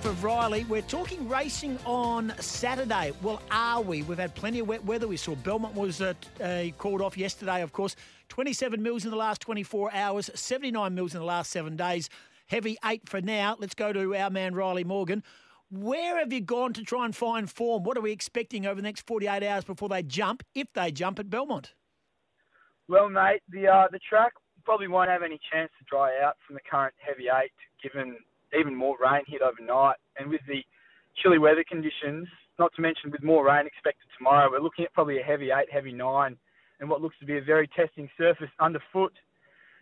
Life of Rylie. We're talking racing on Saturday. Well, are we? We've had plenty of wet weather. We saw Belmont was uh, uh, called off yesterday, of course. 27 mils in the last 24 hours, 79 mils in the last seven days. Heavy eight for now. Let's go to our man, Rylie Morgan. Where have you gone to try and find form? What are we expecting over the next 48 hours before they jump, if they jump at Belmont? Well, mate, the uh, the track probably won't have any chance to dry out from the current heavy eight, given even more rain hit overnight. And with the chilly weather conditions, not to mention with more rain expected tomorrow, we're looking at probably a heavy eight, heavy nine, and what looks to be a very testing surface underfoot.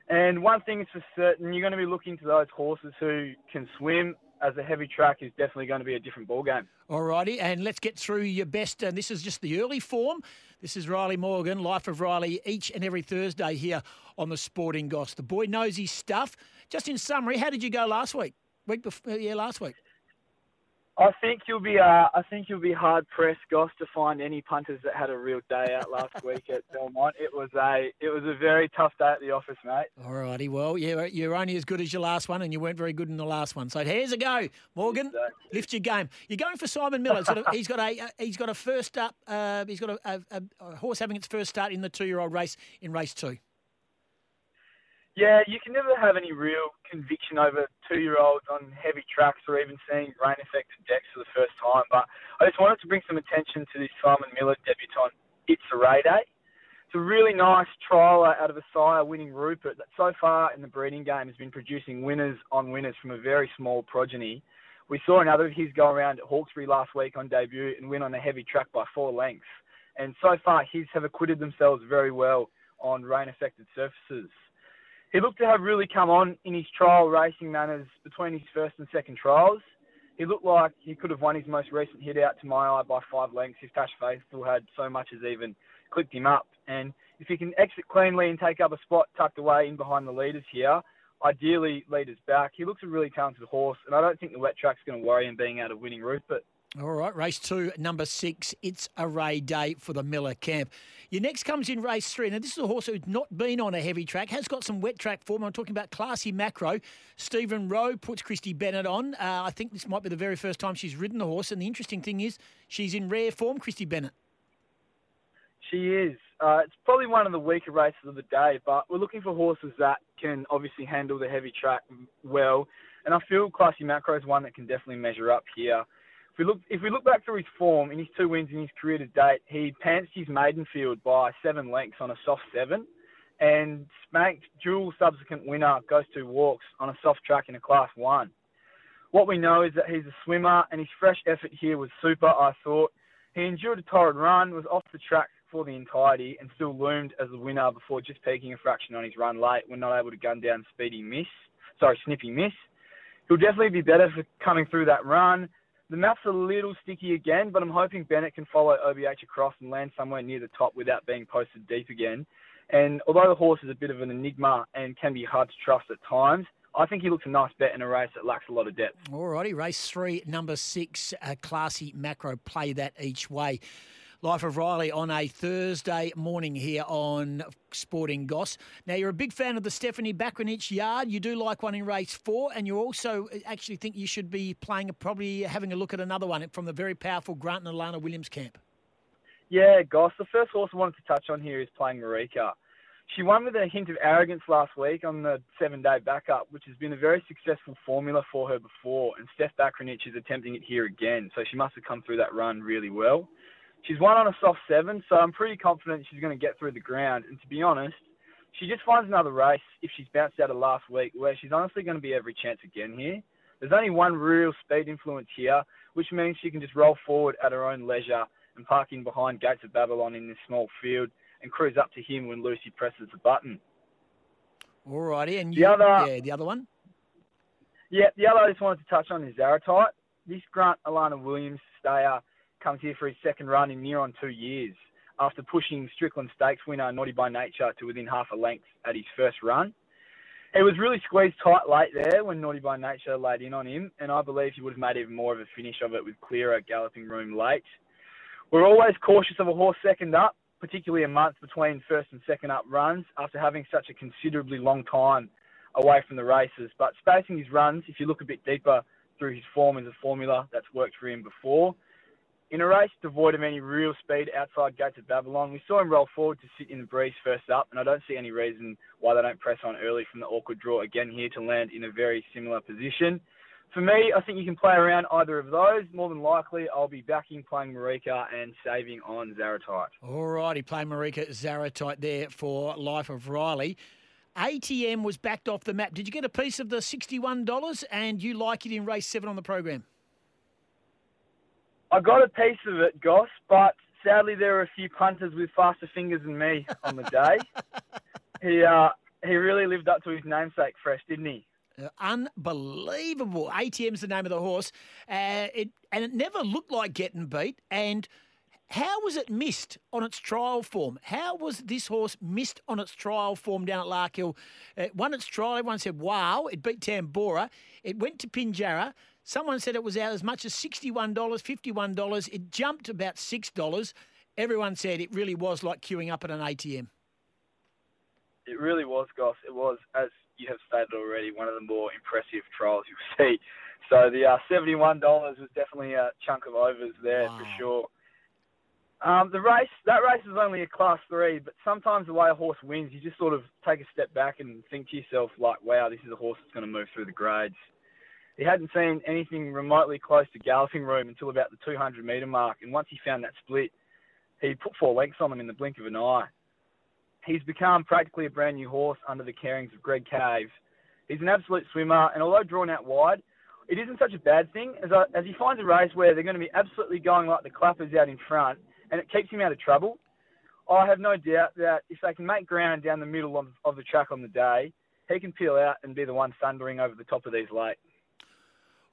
And one thing is for certain, you're going to be looking to those horses who can swim as a heavy track is definitely going to be a different ball game. Alrighty, and let's get through your best. And this is just the early form. This is Rylie Morgan, Life of Rylie, each and every Thursday here on the Sporting Goss. The boy knows his stuff. Just in summary, how did you go last week? Week before, yeah, last week. I think you'll be uh, I think you'll be hard pressed, Goss, to find any punters that had a real day out last week at Belmont. It was a it was a very tough day at the office, mate. All righty, well, yeah, you're only as good as your last one, and you weren't very good in the last one. So here's a go, Morgan. Exactly. Lift your game. You're going for Simon Miller. He's got a, he's got a, uh, he's got a first up. Uh, he's got a, a, a horse having its first start in the two year old race in race two. Yeah, you can never have any real conviction over two-year-olds on heavy tracks or even seeing rain-affected decks for the first time. But I just wanted to bring some attention to this Simon Miller debutant, It's a Ray Day. It's a really nice trialer out of a sire winning Rupert that so far in the breeding game has been producing winners on winners from a very small progeny. We saw another of his go around at Hawkesbury last week on debut and win on a heavy track by four lengths. And so far, his have acquitted themselves very well on rain-affected surfaces. He looked to have really come on in his trial racing manners between his first and second trials. He looked like he could have won his most recent hit out to my eye by five lengths if Tash Faithfull had so much as even clicked him up. And if he can exit cleanly and take up a spot tucked away in behind the leaders here, ideally leaders back, he looks a really talented horse, and I don't think the wet track's going to worry him being out of winning Rupert. All right, race two, number six. It's a Ray Day for the Miller camp. Your next comes in race three. Now, this is a horse who's not been on a heavy track, has got some wet track form. I'm talking about Classy Macro. Stephen Rowe puts Christy Bennett on. Uh, I think this might be the very first time she's ridden the horse. And the interesting thing is, she's in rare form, Christy Bennett. She is. Uh, it's probably one of the weaker races of the day, but we're looking for horses that can obviously handle the heavy track well. And I feel Classy Macro is one that can definitely measure up here we look if we look back through his form in his two wins in his career to date, he pantsed his maiden field by seven lengths on a soft seven, and spanked dual subsequent winner goes two walks on a soft track in a class one. What we know is that he's a swimmer, and his fresh effort here was super. I thought he endured a torrid run, was off the track for the entirety, and still loomed as the winner before just peaking a fraction on his run late when not able to gun down speedy miss. Sorry, snippy miss. He'll definitely be better for coming through that run the map's a little sticky again, but I'm hoping Bennett can follow OBH across and land somewhere near the top without being posted deep again. And although the horse is a bit of an enigma and can be hard to trust at times, I think he looks a nice bet in a race that lacks a lot of depth. Alrighty, race three, number six, a classy macro. Play that each way. Life of Rylie on a Thursday morning here on Sporting Goss. Now, you're a big fan of the Stephanie Bakranich yard. You do like one in race four, and you also uh, actually think you should be playing, probably having a look at another one from the very powerful Grant and Alana Williams camp. Yeah, Goss. The first horse I wanted to touch on here is playing Marika. She won with a hint of arrogance last week on the seven day backup, which has been a very successful formula for her before. And Steph Bakranich is attempting it here again, so she must have come through that run really well. She's won on a soft seven, so I'm pretty confident she's going to get through the ground. And to be honest, she just finds another race if she's bounced out of last week, where she's honestly going to be every chance again here. There's only one real speed influence here, which means she can just roll forward at her own leisure and park in behind Gates of Babylon in this small field and cruise up to him when Lucy presses the button. Alrighty, and you, the other, yeah, the other one. Yeah, the other I just wanted to touch on is Zaratite. This Grant Alana Williams stayer comes here for his second run in near on two years after pushing Strickland Stakes winner Naughty by Nature to within half a length at his first run. It was really squeezed tight late there when Naughty by Nature laid in on him, and I believe he would have made even more of a finish of it with clearer galloping room late. We're always cautious of a horse second up, particularly a month between first and second up runs after having such a considerably long time away from the races. But spacing his runs, if you look a bit deeper through his form as a formula that's worked for him before. In a race devoid of any real speed outside gates of Babylon, we saw him roll forward to sit in the breeze first up, and I don't see any reason why they don't press on early from the awkward draw again here to land in a very similar position. For me, I think you can play around either of those. More than likely, I'll be backing playing Marika and saving on Zaratite. All righty, play Marika Zaratite there for Life of Rylie. ATM was backed off the map. Did you get a piece of the $61 and you like it in race seven on the program? I got a piece of it, Goss, but sadly there were a few punters with faster fingers than me on the day. he uh, he really lived up to his namesake, Fresh, didn't he? Unbelievable. ATM's the name of the horse. Uh, it and it never looked like getting beat. And how was it missed on its trial form? How was this horse missed on its trial form down at Larkhill? It won its trial. Everyone said, wow, it beat Tambora. It went to Pinjarra. Someone said it was out as much as $61, $51. It jumped about $6. Everyone said it really was like queuing up at an ATM. It really was, Goss. It was, as you have stated already, one of the more impressive trials you'll see. So the uh, $71 was definitely a chunk of overs there wow. for sure. Um, the race, that race is only a class three, but sometimes the way a horse wins, you just sort of take a step back and think to yourself, like, wow, this is a horse that's going to move through the grades he hadn't seen anything remotely close to galloping room until about the 200 metre mark, and once he found that split, he put four lengths on him in the blink of an eye. He's become practically a brand new horse under the carings of Greg Cave. He's an absolute swimmer, and although drawn out wide, it isn't such a bad thing as, I, as he finds a race where they're going to be absolutely going like the clappers out in front, and it keeps him out of trouble. I have no doubt that if they can make ground down the middle of, of the track on the day, he can peel out and be the one thundering over the top of these late.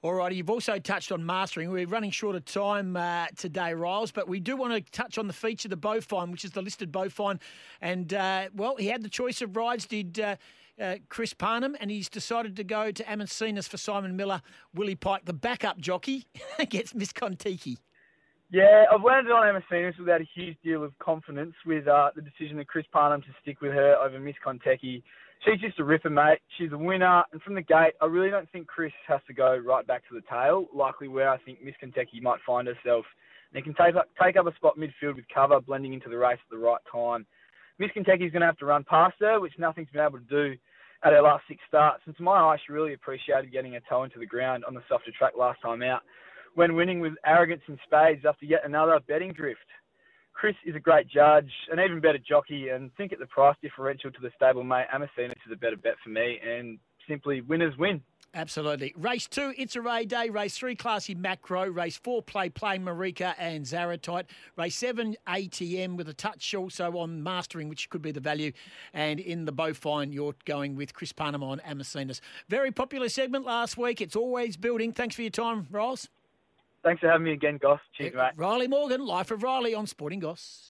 All righty, you've also touched on mastering. We're running short of time uh, today, Riles, but we do want to touch on the feature, the Bowfine, which is the listed Bowfine. And, uh, well, he had the choice of rides, did uh, uh Chris Parnham, and he's decided to go to Amazinas for Simon Miller. Willie Pike, the backup jockey, gets Miss Contiki. Yeah, I've landed on Amazinas without a huge deal of confidence with uh, the decision of Chris Parnham to stick with her over Miss Contiki she's just a ripper, mate. She's a winner, and from the gate, I really don't think Chris has to go right back to the tail, likely where I think Miss Contiki might find herself. And he can take up, take up a spot midfield with cover, blending into the race at the right time. Miss Contiki's going to have to run past her, which nothing's been able to do at her last six starts. And to my eye, she really appreciated getting a toe into the ground on the softer track last time out, when winning with arrogance in spades after yet another betting drift. Chris is a great judge, an even better jockey, and think at the price differential to the stablemate, Amazinas is a better bet for me, and simply winners win. Absolutely. Race two, It's a Ray Day. Race three, Classy Macro. Race four, Play Play Marika and Zaratite. Race seven, ATM with a touch also on Mastering, which could be the value. And in the Bowfine, you're going with Chris Parnham on Amazinas. Very popular segment last week. It's always building. Thanks for your time, Ross. Thanks for having me again, Goss. Cheers, mate. Rylie Morgan, Life of Rylie on Sporting Goss.